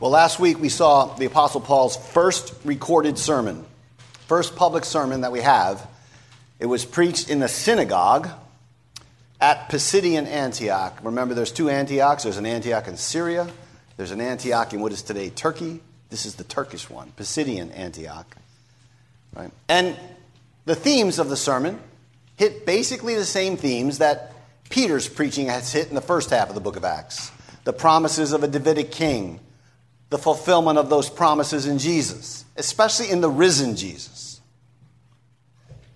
Well, last week we saw the Apostle Paul's first recorded sermon, first public sermon that we have. It was preached in the synagogue at Pisidian Antioch. Remember, there's two Antiochs. There's an Antioch in Syria. There's an Antioch in what is today Turkey. This is the Turkish one, Pisidian Antioch. Right? And the themes of the sermon hit basically the same themes that Peter's preaching has hit in the first half of the book of Acts the promises of a Davidic king, the fulfillment of those promises in Jesus, especially in the risen Jesus,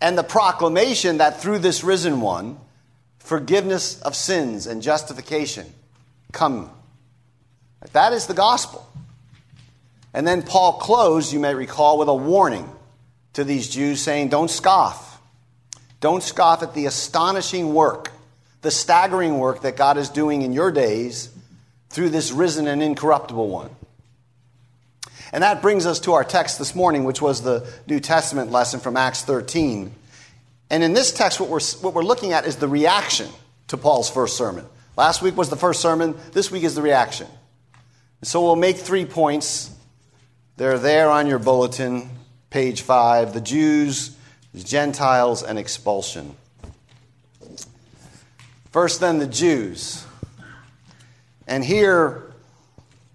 and the proclamation that through this risen one, forgiveness of sins and justification come. That is the gospel. And then Paul closed, you may recall, with a warning to these Jews saying, Don't scoff. Don't scoff at the astonishing work, the staggering work that God is doing in your days through this risen and incorruptible one. And that brings us to our text this morning, which was the New Testament lesson from Acts 13. And in this text, what we're, what we're looking at is the reaction to Paul's first sermon. Last week was the first sermon, this week is the reaction. So we'll make three points. They're there on your bulletin, page five the Jews, the Gentiles, and expulsion. First, then, the Jews. And here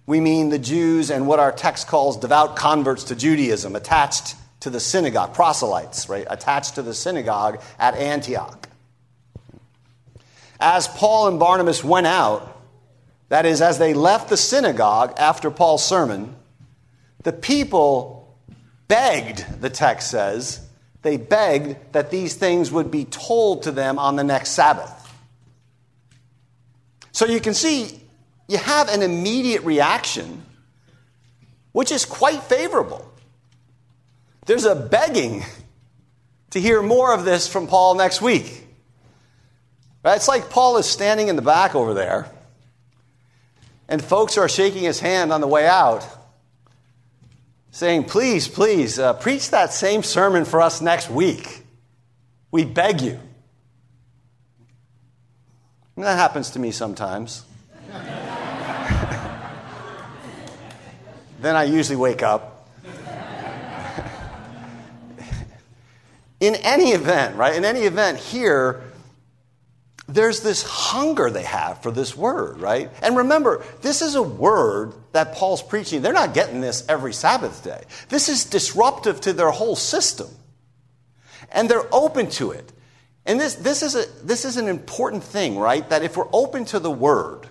we mean the Jews and what our text calls devout converts to Judaism, attached to the synagogue, proselytes, right? Attached to the synagogue at Antioch. As Paul and Barnabas went out, that is, as they left the synagogue after Paul's sermon, the people begged, the text says, they begged that these things would be told to them on the next Sabbath. So you can see you have an immediate reaction, which is quite favorable. There's a begging to hear more of this from Paul next week. It's like Paul is standing in the back over there, and folks are shaking his hand on the way out, saying, Please, please, uh, preach that same sermon for us next week. We beg you. And that happens to me sometimes. Then I usually wake up. in any event, right? In any event, here, there's this hunger they have for this word, right? And remember, this is a word that Paul's preaching. They're not getting this every Sabbath day. This is disruptive to their whole system. And they're open to it. And this, this, is a, this is an important thing, right? That if we're open to the word,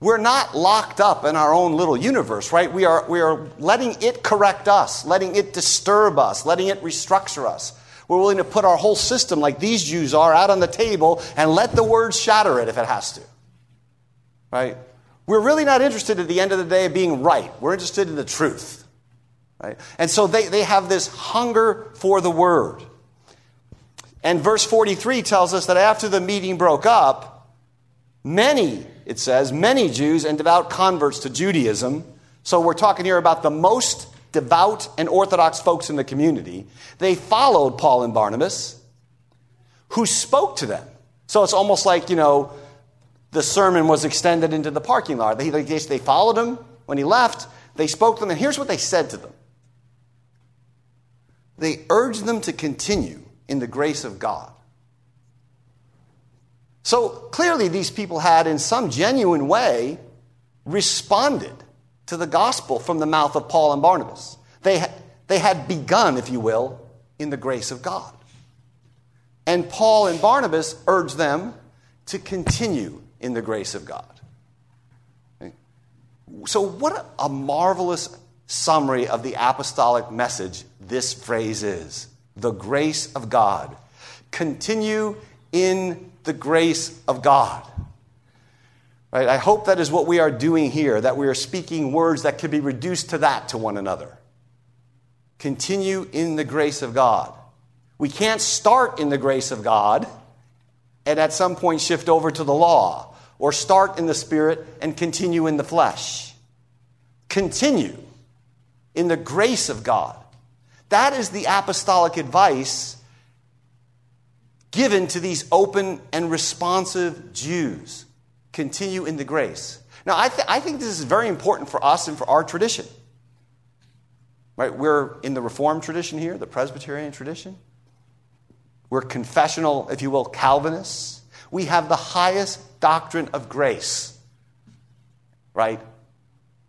we're not locked up in our own little universe, right? We are, we are letting it correct us, letting it disturb us, letting it restructure us. We're willing to put our whole system, like these Jews are, out on the table and let the word shatter it if it has to. Right? We're really not interested at the end of the day of being right. We're interested in the truth. Right? And so they, they have this hunger for the word. And verse 43 tells us that after the meeting broke up, many it says, many Jews and devout converts to Judaism. So we're talking here about the most devout and orthodox folks in the community. They followed Paul and Barnabas, who spoke to them. So it's almost like, you know, the sermon was extended into the parking lot. They, they, they followed him when he left. They spoke to them, and here's what they said to them they urged them to continue in the grace of God. So clearly, these people had, in some genuine way, responded to the gospel from the mouth of Paul and Barnabas. They, they had begun, if you will, in the grace of God. And Paul and Barnabas urged them to continue in the grace of God. So, what a marvelous summary of the apostolic message this phrase is the grace of God. Continue in the grace of God. Right? I hope that is what we are doing here, that we are speaking words that can be reduced to that to one another. Continue in the grace of God. We can't start in the grace of God and at some point shift over to the law, or start in the spirit and continue in the flesh. Continue in the grace of God. That is the apostolic advice given to these open and responsive Jews. Continue in the grace. Now, I, th- I think this is very important for us and for our tradition. Right? We're in the Reformed tradition here, the Presbyterian tradition. We're confessional, if you will, Calvinists. We have the highest doctrine of grace, right,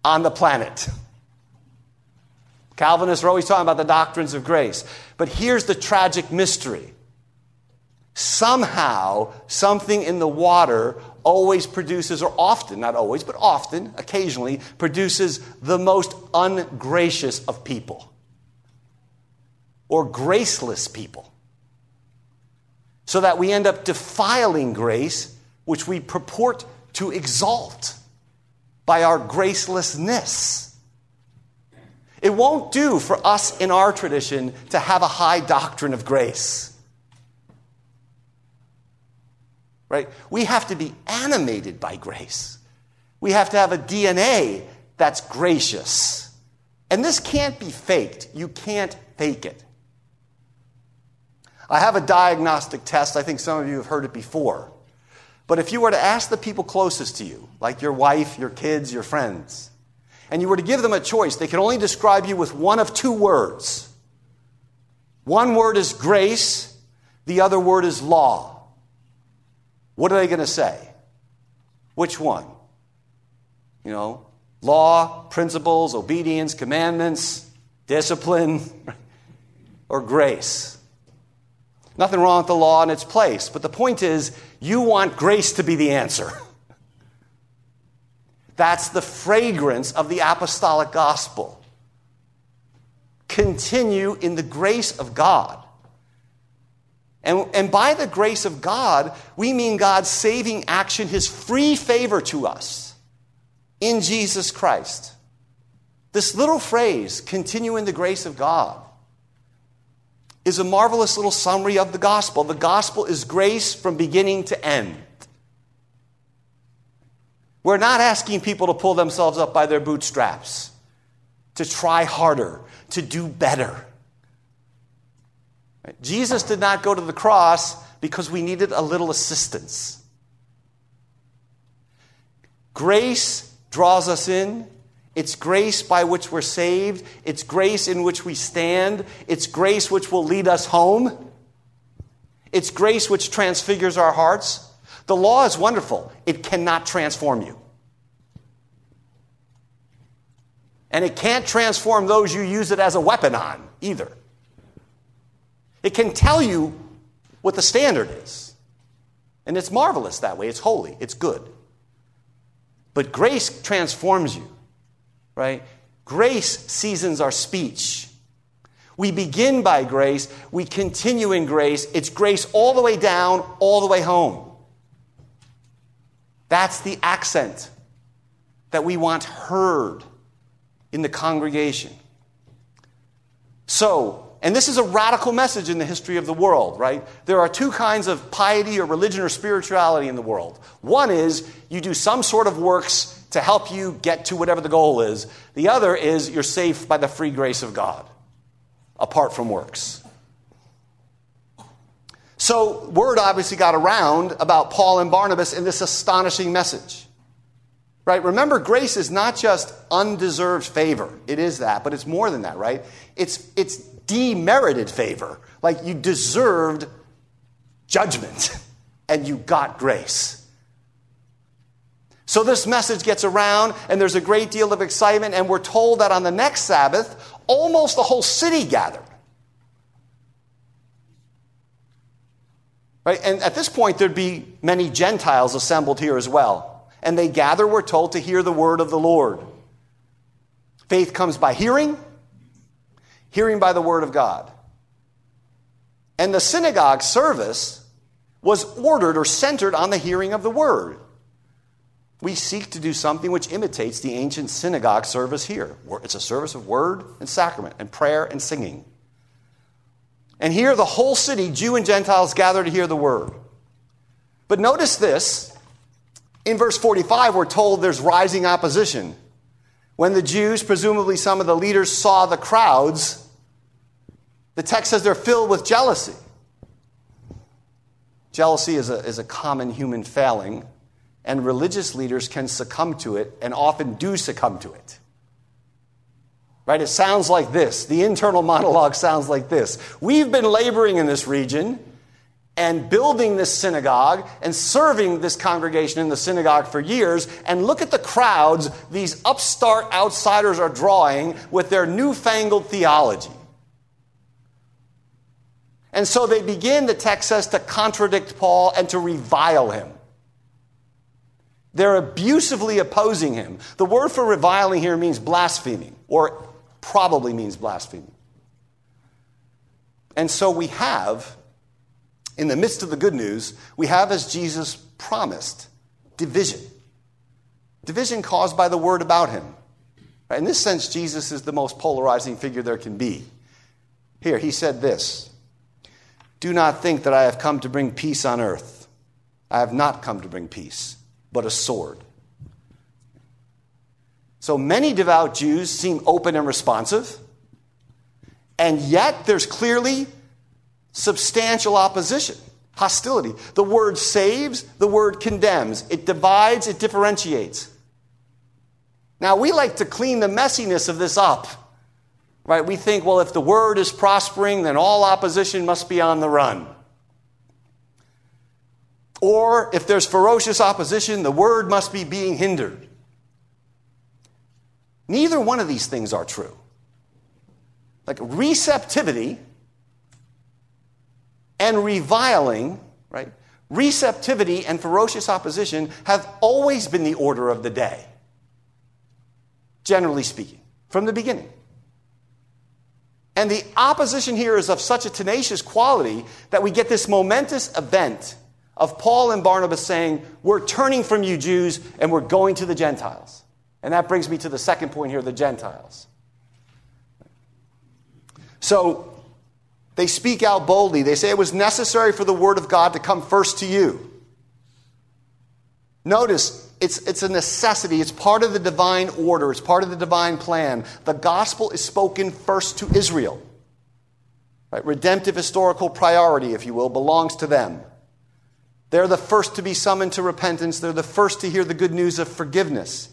on the planet. Calvinists are always talking about the doctrines of grace. But here's the tragic mystery somehow, something in the water always produces, or often, not always, but often, occasionally, produces the most ungracious of people or graceless people. So that we end up defiling grace, which we purport to exalt by our gracelessness. It won't do for us in our tradition to have a high doctrine of grace. Right? We have to be animated by grace. We have to have a DNA that's gracious. And this can't be faked. You can't fake it. I have a diagnostic test. I think some of you have heard it before. But if you were to ask the people closest to you, like your wife, your kids, your friends, and you were to give them a choice, they could only describe you with one of two words. One word is grace, the other word is law. What are they going to say? Which one? You know, law, principles, obedience, commandments, discipline, or grace? Nothing wrong with the law in its place, but the point is, you want grace to be the answer. That's the fragrance of the apostolic gospel. Continue in the grace of God. And, and by the grace of God, we mean God's saving action, his free favor to us in Jesus Christ. This little phrase, continue in the grace of God, is a marvelous little summary of the gospel. The gospel is grace from beginning to end. We're not asking people to pull themselves up by their bootstraps, to try harder, to do better. Jesus did not go to the cross because we needed a little assistance. Grace draws us in. It's grace by which we're saved. It's grace in which we stand. It's grace which will lead us home. It's grace which transfigures our hearts. The law is wonderful, it cannot transform you. And it can't transform those you use it as a weapon on either. It can tell you what the standard is. And it's marvelous that way. It's holy, it's good. But grace transforms you, right? Grace seasons our speech. We begin by grace, we continue in grace. It's grace all the way down, all the way home. That's the accent that we want heard in the congregation. So, and this is a radical message in the history of the world, right? There are two kinds of piety or religion or spirituality in the world. One is you do some sort of works to help you get to whatever the goal is, the other is you're safe by the free grace of God, apart from works. So, word obviously got around about Paul and Barnabas in this astonishing message. Right? Remember, grace is not just undeserved favor. It is that, but it's more than that, right? It's, it's demerited favor. Like you deserved judgment and you got grace. So this message gets around and there's a great deal of excitement, and we're told that on the next Sabbath, almost the whole city gathered. Right? And at this point, there'd be many Gentiles assembled here as well. And they gather, we're told, to hear the word of the Lord. Faith comes by hearing, hearing by the word of God. And the synagogue service was ordered or centered on the hearing of the word. We seek to do something which imitates the ancient synagogue service here. It's a service of word and sacrament and prayer and singing. And here the whole city, Jew and Gentiles, gather to hear the word. But notice this. In verse 45, we're told there's rising opposition. When the Jews, presumably some of the leaders, saw the crowds, the text says they're filled with jealousy. Jealousy is a, is a common human failing. and religious leaders can succumb to it and often do succumb to it. Right? It sounds like this. The internal monologue sounds like this. We've been laboring in this region and building this synagogue and serving this congregation in the synagogue for years. And look at the crowds these upstart outsiders are drawing with their newfangled theology. And so they begin, the text says, to contradict Paul and to revile him. They're abusively opposing him. The word for reviling here means blaspheming, or probably means blaspheming. And so we have, in the midst of the good news, we have, as Jesus promised, division. Division caused by the word about him. In this sense, Jesus is the most polarizing figure there can be. Here, he said this Do not think that I have come to bring peace on earth. I have not come to bring peace but a sword. So many devout Jews seem open and responsive, and yet there's clearly substantial opposition, hostility. The word saves, the word condemns, it divides, it differentiates. Now, we like to clean the messiness of this up. Right? We think, well, if the word is prospering, then all opposition must be on the run. Or if there's ferocious opposition, the word must be being hindered. Neither one of these things are true. Like receptivity and reviling, right? Receptivity and ferocious opposition have always been the order of the day, generally speaking, from the beginning. And the opposition here is of such a tenacious quality that we get this momentous event of Paul and Barnabas saying, We're turning from you, Jews, and we're going to the Gentiles. And that brings me to the second point here the Gentiles. So they speak out boldly. They say it was necessary for the word of God to come first to you. Notice, it's, it's a necessity. It's part of the divine order, it's part of the divine plan. The gospel is spoken first to Israel. Right? Redemptive historical priority, if you will, belongs to them. They're the first to be summoned to repentance. They're the first to hear the good news of forgiveness.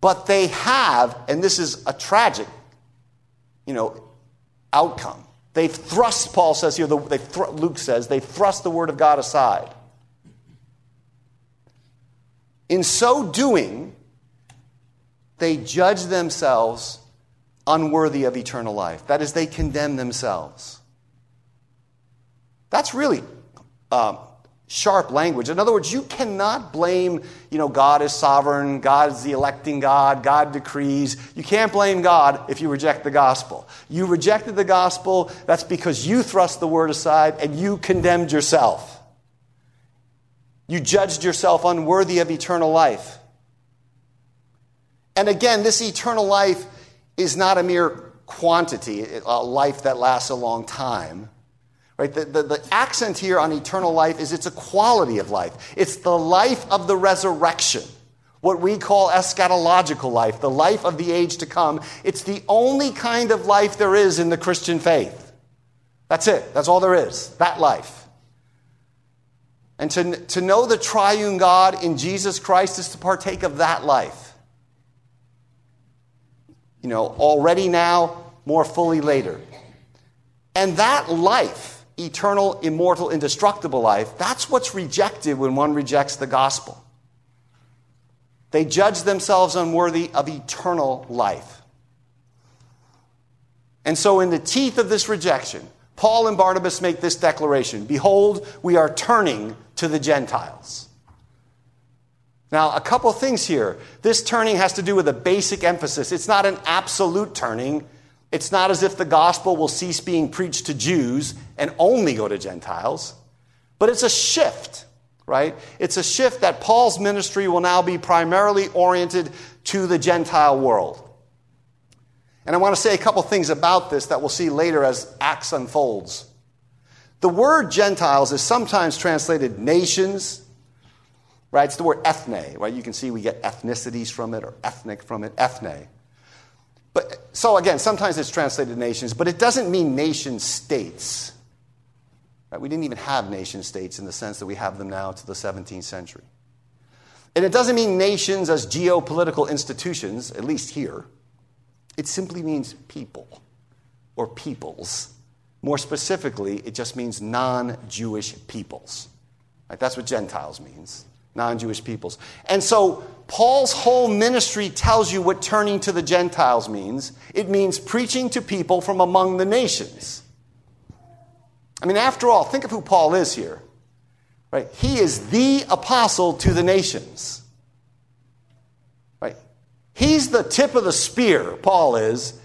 But they have, and this is a tragic, you know, outcome. They've thrust, Paul says here, they thr- Luke says, they thrust the word of God aside. In so doing, they judge themselves unworthy of eternal life. That is, they condemn themselves. That's really um, sharp language. In other words, you cannot blame, you know, God is sovereign, God is the electing God, God decrees. You can't blame God if you reject the gospel. You rejected the gospel, that's because you thrust the word aside and you condemned yourself. You judged yourself unworthy of eternal life. And again, this eternal life is not a mere quantity, a life that lasts a long time. Right? The, the, the accent here on eternal life is it's a quality of life. It's the life of the resurrection, what we call eschatological life, the life of the age to come. It's the only kind of life there is in the Christian faith. That's it. That's all there is. That life. And to, to know the triune God in Jesus Christ is to partake of that life. You know, already now, more fully later. And that life eternal, immortal, indestructible life, that's what's rejected when one rejects the gospel. They judge themselves unworthy of eternal life. And so, in the teeth of this rejection, Paul and Barnabas make this declaration Behold, we are turning to the Gentiles. Now, a couple things here. This turning has to do with a basic emphasis. It's not an absolute turning, it's not as if the gospel will cease being preached to Jews and only go to Gentiles, but it's a shift, right? It's a shift that Paul's ministry will now be primarily oriented to the Gentile world. And I want to say a couple things about this that we'll see later as Acts unfolds. The word Gentiles is sometimes translated nations, right? It's the word ethne, right? You can see we get ethnicities from it or ethnic from it, ethne. But, so again, sometimes it's translated nations, but it doesn't mean nation states. Right? We didn't even have nation states in the sense that we have them now to the 17th century. And it doesn't mean nations as geopolitical institutions, at least here. It simply means people or peoples. More specifically, it just means non Jewish peoples. Right? That's what Gentiles means non Jewish peoples. And so, Paul's whole ministry tells you what turning to the Gentiles means it means preaching to people from among the nations. I mean, after all, think of who Paul is here. Right? He is the apostle to the nations. Right? He's the tip of the spear, Paul is,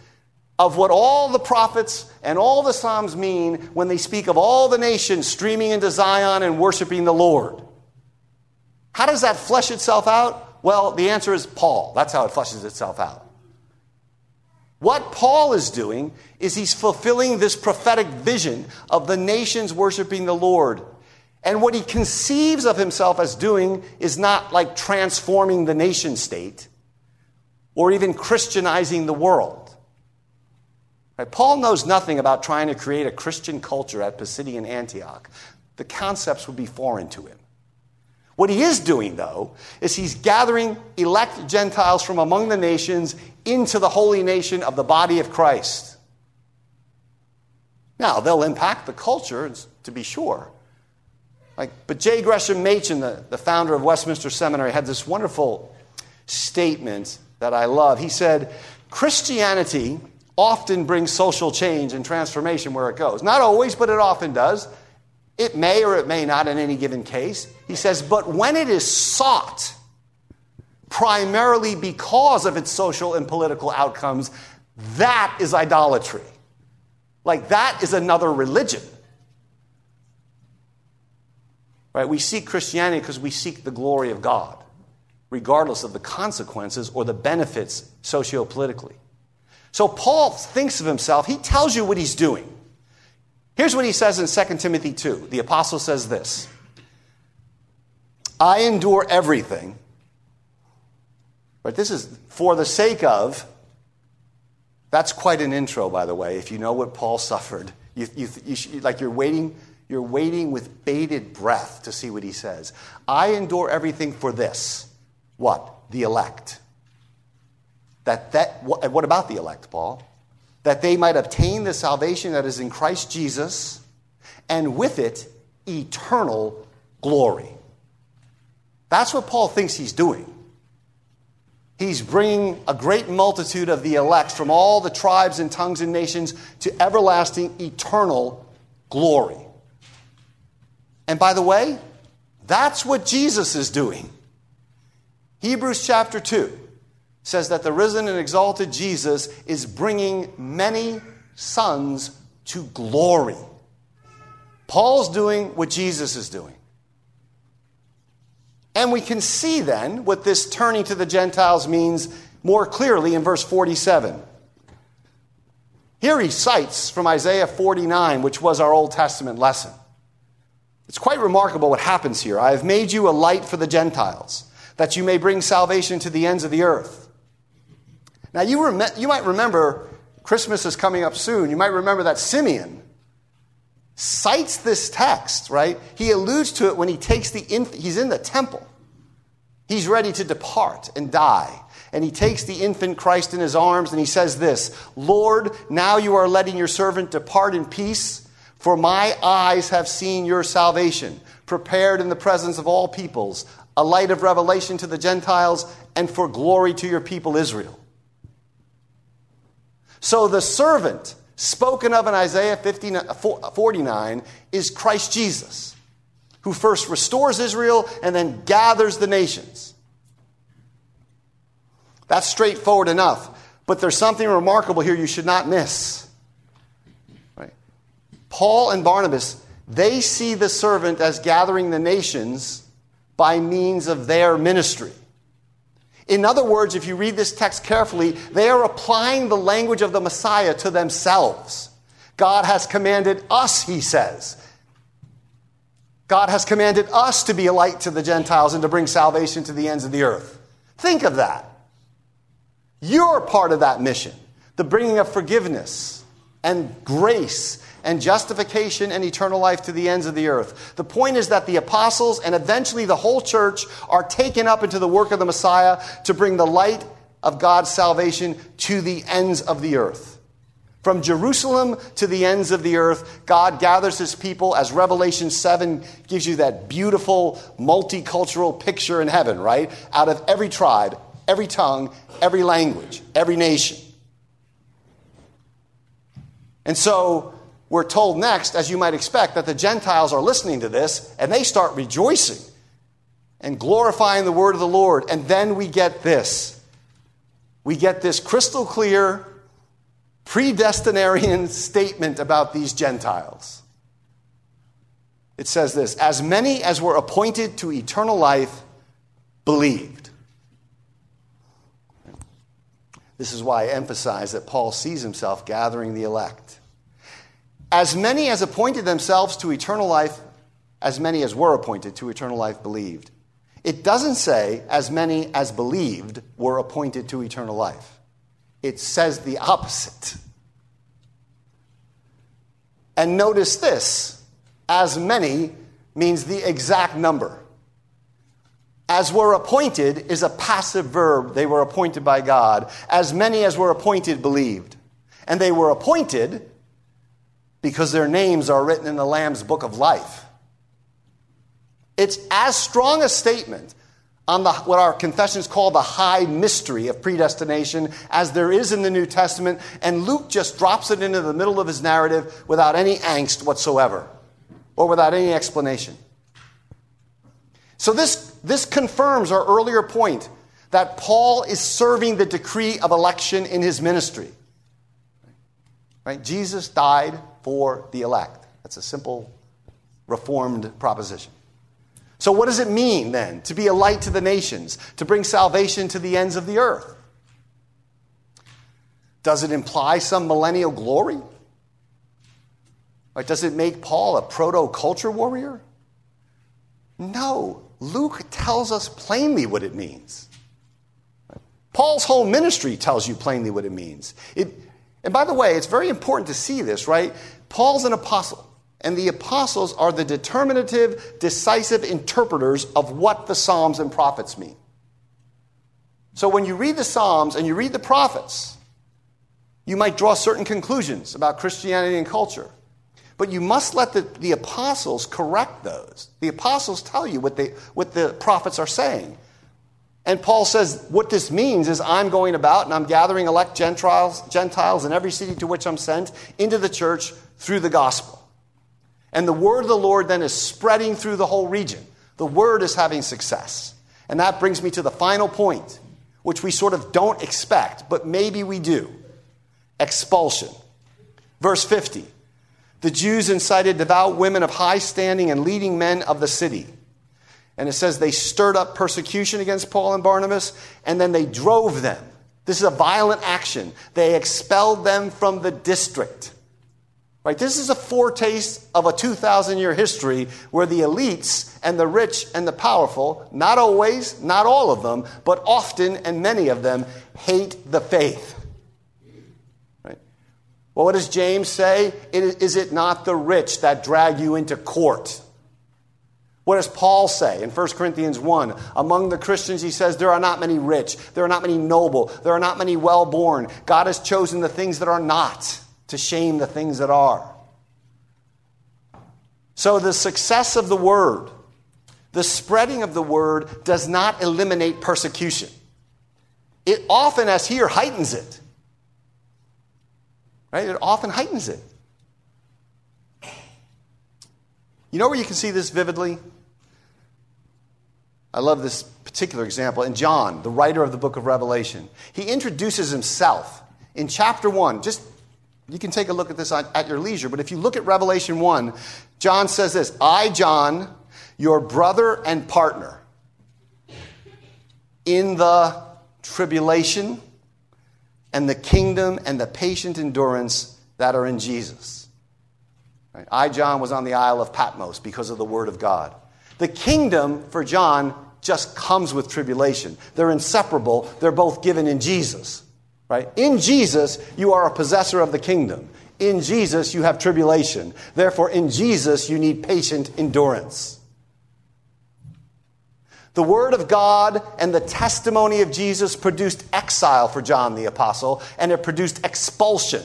of what all the prophets and all the Psalms mean when they speak of all the nations streaming into Zion and worshiping the Lord. How does that flesh itself out? Well, the answer is Paul. That's how it fleshes itself out. What Paul is doing is he's fulfilling this prophetic vision of the nations worshiping the Lord. And what he conceives of himself as doing is not like transforming the nation state or even Christianizing the world. Right? Paul knows nothing about trying to create a Christian culture at Pisidian Antioch. The concepts would be foreign to him. What he is doing, though, is he's gathering elect Gentiles from among the nations into the holy nation of the body of Christ. Now, they'll impact the culture, to be sure. Like, but J. Gresham Machen, the, the founder of Westminster Seminary, had this wonderful statement that I love. He said, Christianity often brings social change and transformation where it goes. Not always, but it often does. It may or it may not in any given case. He says, but when it is sought, primarily because of its social and political outcomes, that is idolatry. Like that is another religion. Right? We seek Christianity because we seek the glory of God, regardless of the consequences or the benefits sociopolitically. So Paul thinks of himself, he tells you what he's doing. Here's what he says in 2 Timothy 2. The apostle says this I endure everything. But this is for the sake of. That's quite an intro, by the way, if you know what Paul suffered. You, you, you like you're waiting, you're waiting with bated breath to see what he says. I endure everything for this. What? The elect. That, that, what, what about the elect, Paul? that they might obtain the salvation that is in Christ Jesus, and with it, eternal glory. That's what Paul thinks he's doing. He's bringing a great multitude of the elect from all the tribes and tongues and nations to everlasting, eternal glory. And by the way, that's what Jesus is doing. Hebrews chapter 2 says that the risen and exalted Jesus is bringing many sons to glory. Paul's doing what Jesus is doing. And we can see then what this turning to the Gentiles means more clearly in verse 47. Here he cites from Isaiah 49, which was our Old Testament lesson. It's quite remarkable what happens here. I have made you a light for the Gentiles, that you may bring salvation to the ends of the earth. Now, you, rem- you might remember Christmas is coming up soon. You might remember that Simeon cites this text, right? He alludes to it when he takes the infant, he's in the temple. He's ready to depart and die. And he takes the infant Christ in his arms and he says this Lord, now you are letting your servant depart in peace, for my eyes have seen your salvation, prepared in the presence of all peoples, a light of revelation to the Gentiles, and for glory to your people Israel. So the servant spoken of in Isaiah 49 is Christ Jesus, who first restores Israel and then gathers the nations. That's straightforward enough. But there's something remarkable here you should not miss. Right? Paul and Barnabas, they see the servant as gathering the nations by means of their ministry. In other words, if you read this text carefully, they are applying the language of the Messiah to themselves. God has commanded us, he says. God has commanded us to be a light to the Gentiles and to bring salvation to the ends of the earth. Think of that. You're part of that mission, the bringing of forgiveness and grace and justification and eternal life to the ends of the earth. The point is that the apostles and eventually the whole church are taken up into the work of the Messiah to bring the light of God's salvation to the ends of the earth. From Jerusalem to the ends of the earth, God gathers his people as Revelation 7 gives you that beautiful multicultural picture in heaven, right? Out of every tribe, every tongue, every language, every nation. And so we're told next, as you might expect, that the Gentiles are listening to this and they start rejoicing and glorifying the word of the Lord. And then we get this. We get this crystal clear predestinarian statement about these Gentiles. It says this As many as were appointed to eternal life believed. This is why I emphasize that Paul sees himself gathering the elect. As many as appointed themselves to eternal life, as many as were appointed to eternal life believed. It doesn't say as many as believed were appointed to eternal life it says the opposite. And notice this as many means the exact number. As were appointed is a passive verb. They were appointed by God. As many as were appointed believed. And they were appointed because their names are written in the Lamb's book of life. It's as strong a statement on the, what our confessions call the high mystery of predestination, as there is in the New Testament, and Luke just drops it into the middle of his narrative without any angst whatsoever or without any explanation. So, this, this confirms our earlier point that Paul is serving the decree of election in his ministry. Right? Jesus died for the elect. That's a simple reformed proposition. So, what does it mean then to be a light to the nations, to bring salvation to the ends of the earth? Does it imply some millennial glory? Or does it make Paul a proto culture warrior? No. Luke tells us plainly what it means. Paul's whole ministry tells you plainly what it means. It, and by the way, it's very important to see this, right? Paul's an apostle. And the apostles are the determinative, decisive interpreters of what the Psalms and prophets mean. So when you read the Psalms and you read the prophets, you might draw certain conclusions about Christianity and culture. But you must let the, the apostles correct those. The apostles tell you what, they, what the prophets are saying. And Paul says, what this means is I'm going about and I'm gathering elect Gentiles, Gentiles in every city to which I'm sent into the church through the gospel. And the word of the Lord then is spreading through the whole region. The word is having success. And that brings me to the final point, which we sort of don't expect, but maybe we do expulsion. Verse 50 The Jews incited devout women of high standing and leading men of the city. And it says they stirred up persecution against Paul and Barnabas, and then they drove them. This is a violent action. They expelled them from the district. Right? This is a foretaste of a 2,000 year history where the elites and the rich and the powerful, not always, not all of them, but often and many of them, hate the faith. Right? Well, what does James say? Is it not the rich that drag you into court? What does Paul say in 1 Corinthians 1? Among the Christians, he says, There are not many rich, there are not many noble, there are not many well born. God has chosen the things that are not to shame the things that are. So, the success of the word, the spreading of the word, does not eliminate persecution. It often, as here, heightens it. Right? It often heightens it. You know where you can see this vividly? I love this particular example. In John, the writer of the book of Revelation, he introduces himself in chapter 1. Just you can take a look at this at your leisure, but if you look at Revelation 1, John says this I, John, your brother and partner, in the tribulation and the kingdom and the patient endurance that are in Jesus. I, John, was on the Isle of Patmos because of the Word of God. The kingdom for John just comes with tribulation. They're inseparable, they're both given in Jesus. Right? In Jesus, you are a possessor of the kingdom. In Jesus, you have tribulation. Therefore, in Jesus, you need patient endurance. The Word of God and the testimony of Jesus produced exile for John the Apostle, and it produced expulsion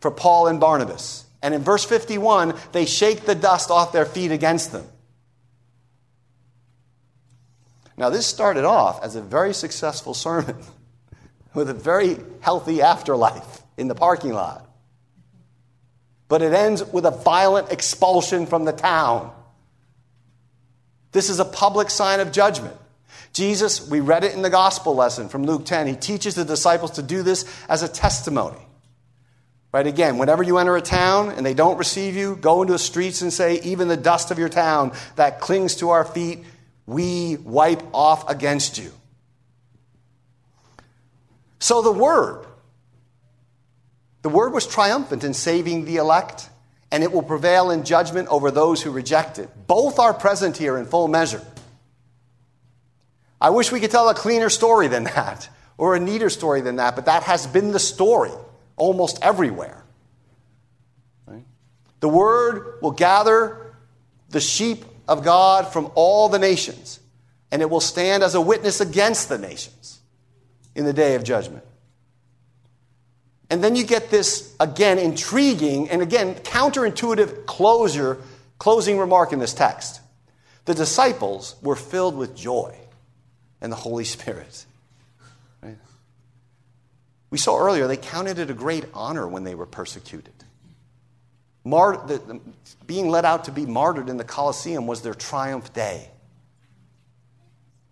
for Paul and Barnabas. And in verse 51, they shake the dust off their feet against them. Now, this started off as a very successful sermon with a very healthy afterlife in the parking lot. But it ends with a violent expulsion from the town. This is a public sign of judgment. Jesus, we read it in the gospel lesson from Luke 10, he teaches the disciples to do this as a testimony. Right, again, whenever you enter a town and they don't receive you, go into the streets and say, even the dust of your town that clings to our feet, we wipe off against you. So the word, the word was triumphant in saving the elect, and it will prevail in judgment over those who reject it. Both are present here in full measure. I wish we could tell a cleaner story than that, or a neater story than that, but that has been the story almost everywhere. Right? The word will gather the sheep of God from all the nations, and it will stand as a witness against the nations in the day of judgment. And then you get this, again, intriguing and again, counterintuitive closure, closing remark in this text. The disciples were filled with joy and the Holy Spirit. Right? We saw earlier they counted it a great honor when they were persecuted. The, the, being led out to be martyred in the Colosseum was their triumph day.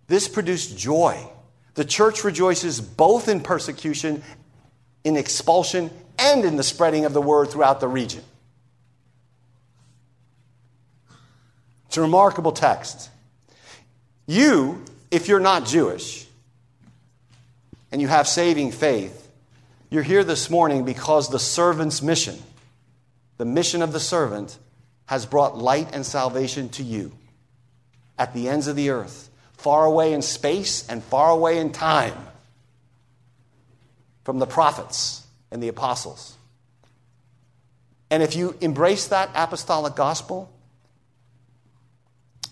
This produced joy. The church rejoices both in persecution, in expulsion, and in the spreading of the word throughout the region. It's a remarkable text. You, if you're not Jewish and you have saving faith, you're here this morning because the servant's mission the mission of the servant has brought light and salvation to you at the ends of the earth, far away in space and far away in time from the prophets and the apostles. And if you embrace that apostolic gospel,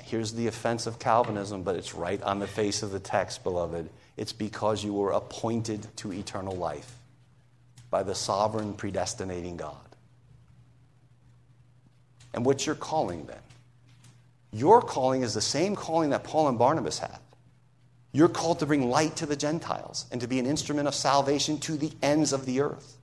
here's the offense of Calvinism, but it's right on the face of the text, beloved. It's because you were appointed to eternal life by the sovereign predestinating God. And what's your calling then? Your calling is the same calling that Paul and Barnabas had. You're called to bring light to the Gentiles and to be an instrument of salvation to the ends of the earth.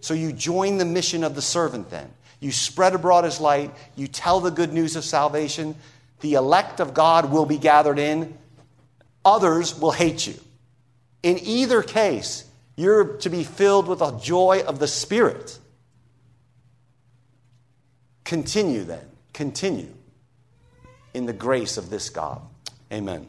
So you join the mission of the servant then. You spread abroad his light, you tell the good news of salvation. The elect of God will be gathered in, others will hate you. In either case, you're to be filled with the joy of the Spirit. Continue then, continue in the grace of this God. Amen.